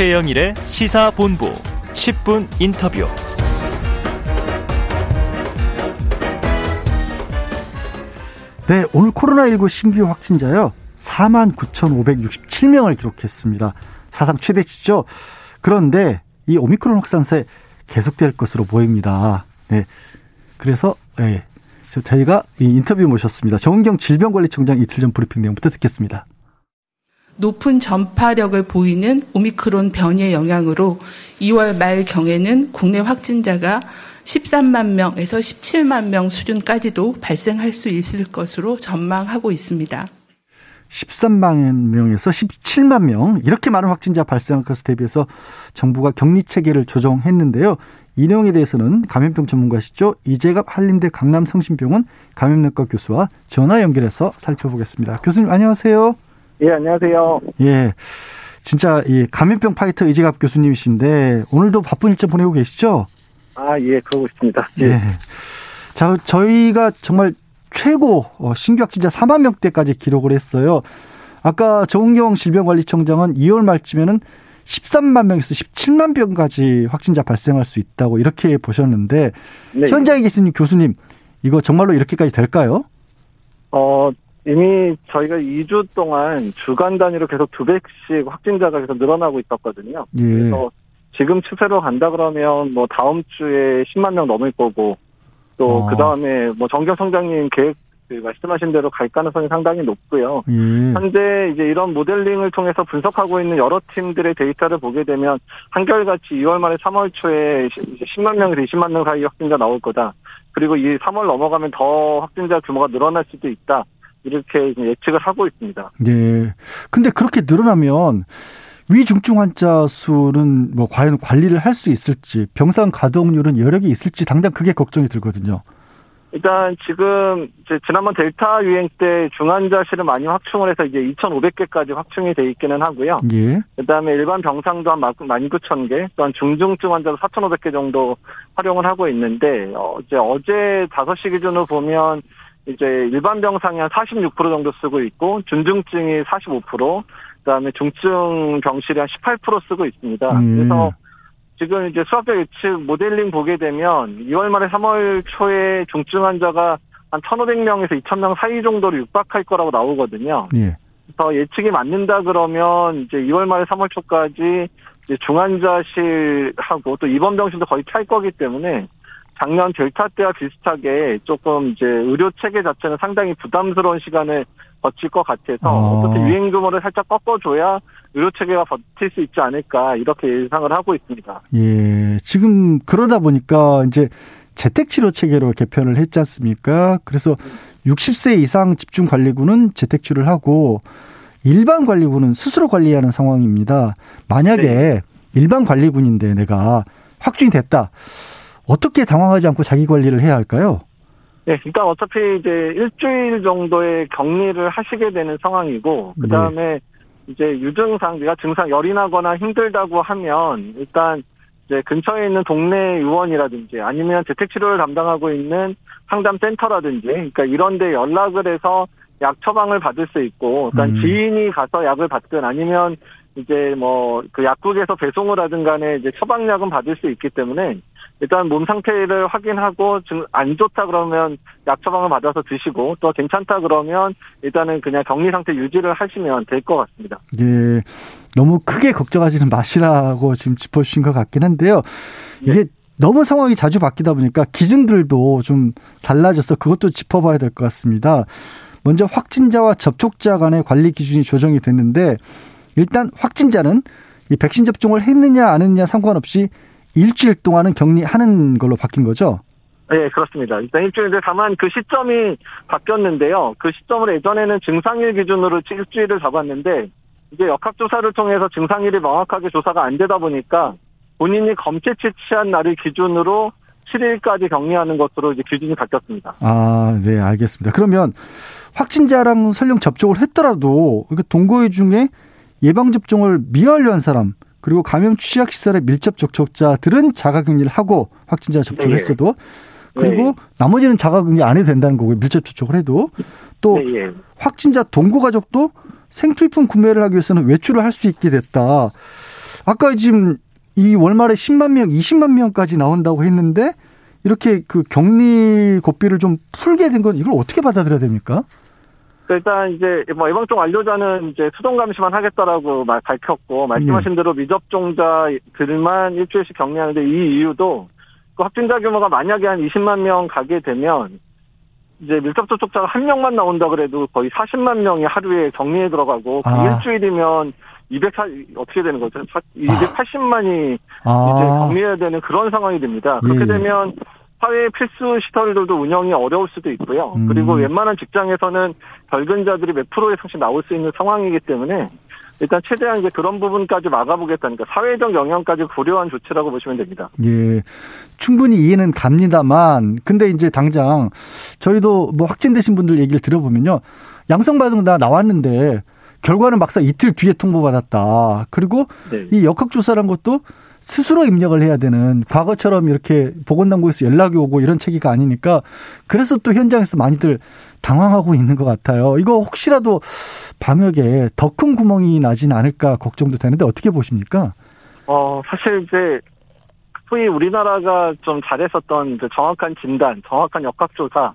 최영일의 시사본부 10분 인터뷰. 네, 오늘 코로나19 신규 확진자요. 4만 9,567명을 기록했습니다. 사상 최대치죠. 그런데 이 오미크론 확산세 계속될 것으로 보입니다. 네. 그래서 네. 저희가 이 인터뷰 모셨습니다. 정은경 질병관리청장 이틀 전 브리핑 내용부터 듣겠습니다. 높은 전파력을 보이는 오미크론 변이의 영향으로 2월 말 경에는 국내 확진자가 13만 명에서 17만 명 수준까지도 발생할 수 있을 것으로 전망하고 있습니다. 13만 명에서 17만 명 이렇게 많은 확진자 발생한 것에 대비해서 정부가 격리 체계를 조정했는데요. 이 내용에 대해서는 감염병 전문가시죠 이재갑 한림대 강남성심병원 감염내과 교수와 전화 연결해서 살펴보겠습니다. 교수님 안녕하세요. 예 안녕하세요. 예. 진짜 이 감염병 파이터 이재갑 교수님이신데 오늘도 바쁜 일정 보내고 계시죠? 아, 예, 그러고 있습니다. 예. 예. 자, 저희가 정말 최고 어, 신규 확진자 4만 명대까지 기록을 했어요. 아까 정은경 질병관리청장은 2월 말쯤에는 13만 명에서 17만 명까지 확진자 발생할 수 있다고 이렇게 보셨는데 네. 현장에 계신 교수님 이거 정말로 이렇게까지 될까요? 어 이미 저희가 2주 동안 주간 단위로 계속 두 배씩 확진자가 계속 늘어나고 있었거든요. 예. 그래서 지금 추세로 간다 그러면 뭐 다음 주에 10만 명 넘을 거고 또그 어. 다음에 뭐 정경 성장님 계획 그 말씀하신 대로 갈 가능성이 상당히 높고요. 음. 현재 이제 이런 모델링을 통해서 분석하고 있는 여러 팀들의 데이터를 보게 되면 한결같이 2월 말에 3월 초에 10만 명에서 20만 명 사이 확진자 나올 거다. 그리고 이 3월 넘어가면 더 확진자 규모가 늘어날 수도 있다. 이렇게 예측을 하고 있습니다. 네. 근데 그렇게 늘어나면 위중증 환자 수는 뭐 과연 관리를 할 수 있을지 병상 가동률은 여력이 있을지 당장 그게 걱정이 들거든요. 일단 지금 지난번 델타 유행 때 중환자실을 많이 확충을 해서 이제 2,500개까지 확충이 돼 있기는 하고요. 예. 그다음에 일반 병상도 한 19,000개, 또한 중증증 환자도 4,500개 정도 활용을 하고 있는데 어 이제 어제 5시 기준으로 보면 이제 일반 병상이 한 46% 정도 쓰고 있고 중증증이 45%, 그다음에 중증 병실이 한 18% 쓰고 있습니다. 음. 그래서 지금 이제 수학적 예측 모델링 보게 되면 2월 말에 3월 초에 중증 환자가 한 1,500명에서 2,000명 사이 정도로 육박할 거라고 나오거든요. 예. 그래서 예측이 맞는다 그러면 이제 2월 말에 3월 초까지 중환자실하고 또 입원 병실도 거의 찰 거기 때문에 작년 델타 때와 비슷하게 조금 이제 의료 체계 자체는 상당히 부담스러운 시간을 거칠 것 같아서 어. 어떻게 유행 규모를 살짝 꺾어줘야 의료 체계가 버틸 수 있지 않을까 이렇게 예상을 하고 있습니다. 예, 지금 그러다 보니까 이제 재택치료 체계로 개편을 했지 않습니까? 그래서 60세 이상 집중관리군은 재택치료를 하고 일반 관리군은 스스로 관리하는 상황입니다. 만약에 네. 일반 관리군인데 내가 확진이 됐다. 어떻게 당황하지 않고 자기 관리를 해야 할까요? 네, 일단 어차피 이제 일주일 정도의 격리를 하시게 되는 상황이고, 그 다음에 네. 이제 유증상, 내가 증상 열이 나거나 힘들다고 하면, 일단 이제 근처에 있는 동네 의원이라든지 아니면 재택치료를 담당하고 있는 상담센터라든지, 그러니까 이런 데 연락을 해서 약 처방을 받을 수 있고, 그러니까 음. 지인이 가서 약을 받든 아니면 이제 뭐 그 약국에서 배송을 하든 간에 이제 처방약은 받을 수 있기 때문에 일단 몸 상태를 확인하고 안 좋다 그러면 약 처방을 받아서 드시고 또 괜찮다 그러면 일단은 그냥 격리 상태 유지를 하시면 될 것 같습니다. 예. 너무 크게 걱정하지는 마시라고 지금 짚어 주신 것 같긴 한데요. 이게 네. 너무 상황이 자주 바뀌다 보니까 기준들도 좀 달라져서 그것도 짚어봐야 될 것 같습니다. 먼저 확진자와 접촉자 간의 관리 기준이 조정이 됐는데 일단 확진자는 이 백신 접종을 했느냐 안 했느냐 상관없이 일주일 동안은 격리하는 걸로 바뀐 거죠? 네, 그렇습니다. 일단 일주일인데 다만 그 시점이 바뀌었는데요. 그 시점을 예전에는 증상일 기준으로 일주일을 잡았는데 이제 역학조사를 통해서 증상일이 명확하게 조사가 안 되다 보니까 본인이 검체 채취한 날을 기준으로 7일까지 격리하는 것으로 이제 기준이 바뀌었습니다. 아, 네, 알겠습니다. 그러면 확진자랑 설령 접촉을 했더라도 동거의 중에 예방접종을 미완료한 사람 그리고 감염 취약 시설의 밀접 접촉자들은 자가격리를 하고 확진자 접촉을 네. 했어도 그리고 네. 나머지는 자가격리 안 해도 된다는 거고요. 밀접 접촉을 해도 또 네. 확진자 동거 가족도 생필품 구매를 하기 위해서는 외출을 할 수 있게 됐다. 아까 지금 이 월말에 10만 명, 20만 명까지 나온다고 했는데 이렇게 그 격리 고비를 좀 풀게 된 건 이걸 어떻게 받아들여야 됩니까? 일단 이제 뭐 예방 종 완료자는 이제 수동 감시만 하겠다라고 말 밝혔고 말씀하신 네. 대로 미접종자들만 일주일씩 격리하는데 이 이유도 그 확진자 규모가 만약에 한 20만 명 가게 되면 이제 밀접 접촉자가 한 명만 나온다 그래도 거의 40만 명이 하루에 격리에 들어가고 그 아. 일주일이면 240 어떻게 되는 거죠? 280만이 아. 이제 격리해야 되는 그런 상황이 됩니다. 그렇게 예. 되면 사회 필수 시설들도 운영이 어려울 수도 있고요. 음. 그리고 웬만한 직장에서는 결근자들이 몇 프로의 상씩 나올 수 있는 상황이기 때문에 일단 최대한 이제 그런 부분까지 막아보겠다니까 사회적 영향까지 고려한 조치라고 보시면 됩니다. 예. 충분히 이해는 갑니다만, 근데 이제 당장 저희도 뭐 확진되신 분들 얘기를 들어보면요. 양성받은 거다 나왔는데 결과는 막상 이틀 뒤에 통보받았다. 그리고 네. 이 역학조사란 것도 스스로 입력을 해야 되는 과거처럼 이렇게 보건당국에서 연락이 오고 이런 체계가 아니니까 그래서 또 현장에서 많이들 당황하고 있는 것 같아요. 이거 혹시라도 방역에 더 큰 구멍이 나진 않을까 걱정도 되는데 어떻게 보십니까? 어, 사실 이제 소위 우리나라가 좀 잘했었던 정확한 진단, 정확한 역학조사,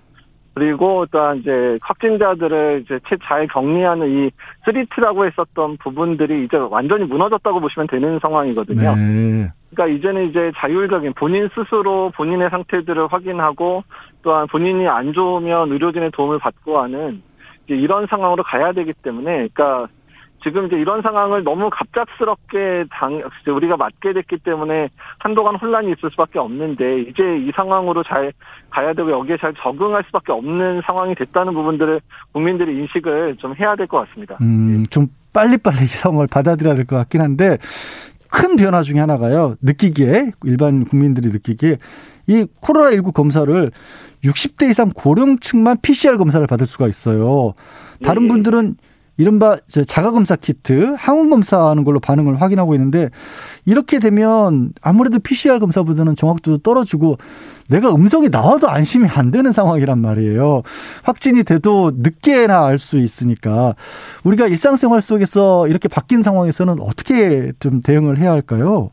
그리고 또한 이제 확진자들을 이제 잘 격리하는 이 3T라고 했었던 부분들이 이제 완전히 무너졌다고 보시면 되는 상황이거든요. 네. 그러니까 이제는 이제 자율적인 본인 스스로 본인의 상태들을 확인하고 또한 본인이 안 좋으면 의료진의 도움을 받고 하는 이런 상황으로 가야 되기 때문에 그러니까 지금 이제 이런 상황을 너무 갑작스럽게 당 우리가 맞게 됐기 때문에 한동안 혼란이 있을 수밖에 없는데 이제 이 상황으로 잘 가야 되고 여기에 잘 적응할 수밖에 없는 상황이 됐다는 부분들을 국민들이 인식을 좀 해야 될 것 같습니다. 음, 좀 빨리빨리 이 상황을 받아들여야 될 것 같긴 한데 큰 변화 중에 하나가요. 느끼기에 일반 국민들이 느끼기에 이 코로나19 검사를 60대 이상 고령층만 PCR 검사를 받을 수가 있어요. 다른 네. 분들은 이른바 자가검사 키트, 항원 검사하는 걸로 반응을 확인하고 있는데 이렇게 되면 아무래도 PCR 검사보다는 정확도도 떨어지고 내가 음성이 나와도 안심이 안 되는 상황이란 말이에요. 확진이 돼도 늦게나 알 수 있으니까 우리가 일상생활 속에서 이렇게 바뀐 상황에서는 어떻게 좀 대응을 해야 할까요?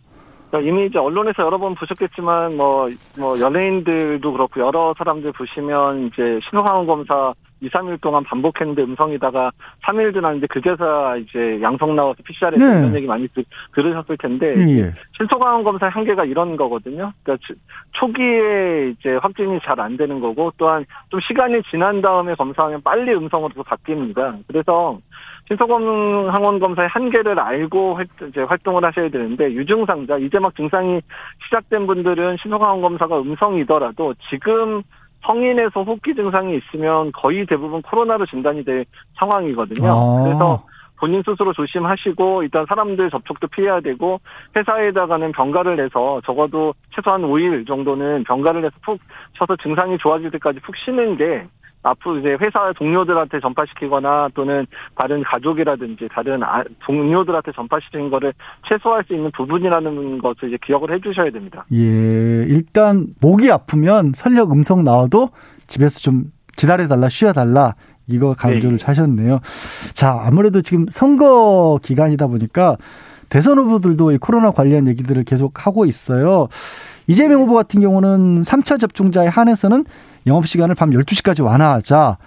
그러니까 이미 이제 언론에서 여러 번 보셨겠지만 뭐, 뭐 연예인들도 그렇고 여러 사람들 보시면 이제 신호항원 검사 2, 3일 동안 반복했는데 음성이다가 3일 지났는데 그제서 이제 양성 나와서 PCR에 네. 이런 얘기 많이 들으셨을 텐데 예. 예. 신속항원 검사 한계가 이런 거거든요. 그러니까 초기에 이제 확진이 잘 안 되는 거고 또한 좀 시간이 지난 다음에 검사하면 빨리 음성으로 바뀝니다. 그래서 신속항원 검사의 한계를 알고 이제 활동을 하셔야 되는데 유증상자 이제 막 증상이 시작된 분들은 신속항원 검사가 음성이더라도 지금 성인에서 호흡기 증상이 있으면 거의 대부분 코로나로 진단이 될 상황이거든요. 아. 그래서 본인 스스로 조심하시고 일단 사람들 접촉도 피해야 되고 회사에다가는 병가를 내서 적어도 최소한 5일 정도는 병가를 내서 푹 쉬어서 증상이 좋아질 때까지 푹 쉬는 게 앞으로 이제 회사 동료들한테 전파시키거나 또는 다른 가족이라든지 다른 아, 동료들한테 전파시키는 거를 최소화할 수 있는 부분이라는 것을 이제 기억을 해 주셔야 됩니다. 예. 일단 목이 아프면 설령 음성 나와도 집에서 좀 기다려 달라, 쉬어 달라. 이거 강조를 네. 하셨네요. 자, 아무래도 지금 선거 기간이다 보니까 대선 후보들도 이 코로나 관련 얘기들을 계속 하고 있어요. 이재명 후보 같은 경우는 3차 접종자에 한해서는 영업시간을 밤 12시까지 완화하자.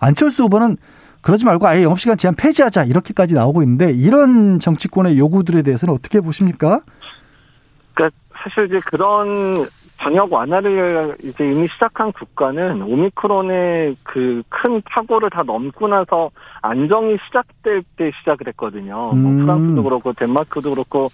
안철수 후보는 그러지 말고 아예 영업시간 제한 폐지하자. 이렇게까지 나오고 있는데 이런 정치권의 요구들에 대해서는 어떻게 보십니까? 그러니까 사실 이제 그런 방역 완화를 이제 이미 시작한 국가는 오미크론의 그 큰 파고를 다 넘고 나서 안정이 시작될 때 시작을 했거든요. 뭐 음. 뭐 프랑스도 그렇고 덴마크도 그렇고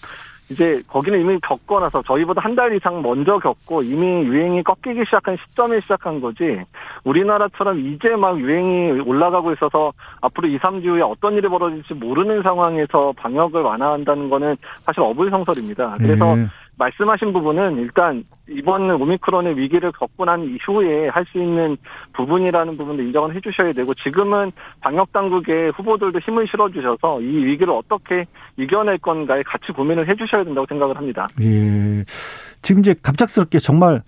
이제 거기는 이미 겪고 나서 저희보다 한 달 이상 먼저 겪고 이미 유행이 꺾이기 시작한 시점에 시작한 거지 우리나라처럼 이제 막 유행이 올라가고 있어서 앞으로 2, 3주 후에 어떤 일이 벌어질지 모르는 상황에서 방역을 완화한다는 거는 사실 어불성설입니다. 그래서 네. 말씀하신 부분은 일단 이번 오미크론의 위기를 겪고 난 이후에 할 수 있는 부분이라는 부분도 인정을 해주셔야 되고 지금은 방역 당국의 후보들도 힘을 실어주셔서 이 위기를 어떻게 이겨낼 건가에 같이 고민을 해주셔야 된다고 생각을 합니다. 예. 지금 이제 갑작스럽게 정말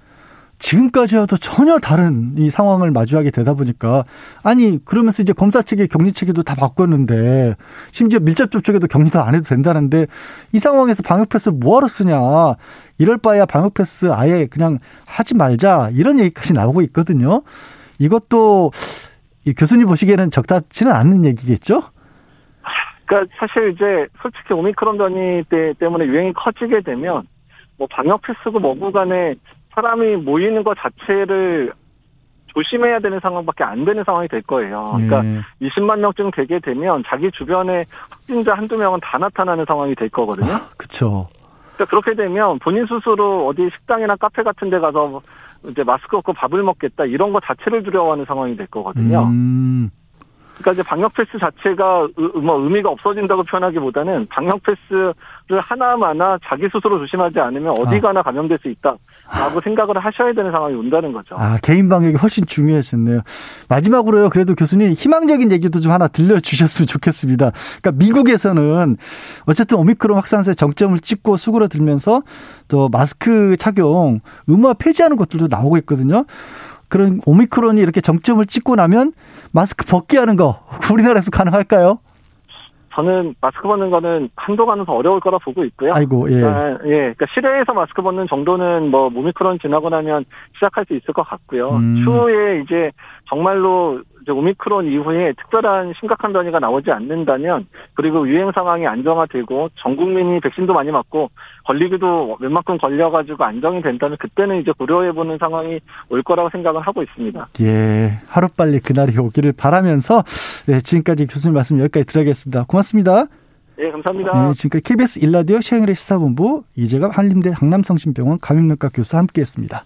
지금까지 와도 전혀 다른 이 상황을 마주하게 되다 보니까 아니 그러면서 이제 검사 체계 격리 체계도 다 바꿨는데 심지어 밀접 접촉에도 격리도 안 해도 된다는데 이 상황에서 방역 패스 뭐하러 쓰냐 이럴 바에야 방역 패스 아예 그냥 하지 말자 이런 얘기까지 나오고 있거든요. 이것도 이 교수님 보시기에는 적답지는 않는 얘기겠죠? 그러니까 사실 이제 솔직히 오미크론 변이 때 때문에 유행이 커지게 되면 뭐 방역 패스고 뭐고 간에 사람이 모이는 것 자체를 조심해야 되는 상황밖에 안 되는 상황이 될 거예요. 그러니까 네. 20만 명쯤 되게 되면 자기 주변에 확진자 한두 명은 다 나타나는 상황이 될 거거든요. 아, 그렇죠. 그러니까 그렇게 되면 본인 스스로 어디 식당이나 카페 같은 데 가서 이제 마스크 없고 밥을 먹겠다 이런 거 자체를 두려워하는 상황이 될 거거든요. 음. 그러니까 이제 방역 패스 자체가 뭐 의미가 없어진다고 표현하기보다는 방역 패스를 하나마나 자기 스스로 조심하지 않으면 어디 아. 가나 감염될 수 있다라고 아. 생각을 하셔야 되는 상황이 온다는 거죠. 아 개인 방역이 훨씬 중요해졌네요. 마지막으로요. 그래도 교수님 희망적인 얘기도 좀 하나 들려주셨으면 좋겠습니다. 그러니까 미국에서는 어쨌든 오미크론 확산세 정점을 찍고 수그러들면서 또 마스크 착용 의무화 폐지하는 것들도 나오고 있거든요. 그런 오미크론이 이렇게 정점을 찍고 나면 마스크 벗게 하는 거 우리나라에서 가능할까요? 저는 마스크 벗는 거는 한동안은 더 어려울 거라 보고 있고요. 아이고, 예. 아, 예. 그러니까 실외에서 마스크 벗는 정도는 뭐 오미크론 지나고 나면 시작할 수 있을 것 같고요. 음. 추후에 이제 정말로 이제 오미크론 이후에 특별한 심각한 변이가 나오지 않는다면 그리고 유행 상황이 안정화되고 전 국민이 백신도 많이 맞고 걸리기도 웬만큼 걸려가지고 안정이 된다면 그때는 이제 고려해보는 상황이 올 거라고 생각을 하고 있습니다. 예, 하루빨리 그날이 오기를 바라면서 네, 지금까지 교수님 말씀 여기까지 드리겠습니다. 고맙습니다. 네, 감사합니다. 네, 지금까지 KBS 일라디오 시행일의 시사본부 이재갑 한림대 강남성심병원 감염내과 교수 함께했습니다.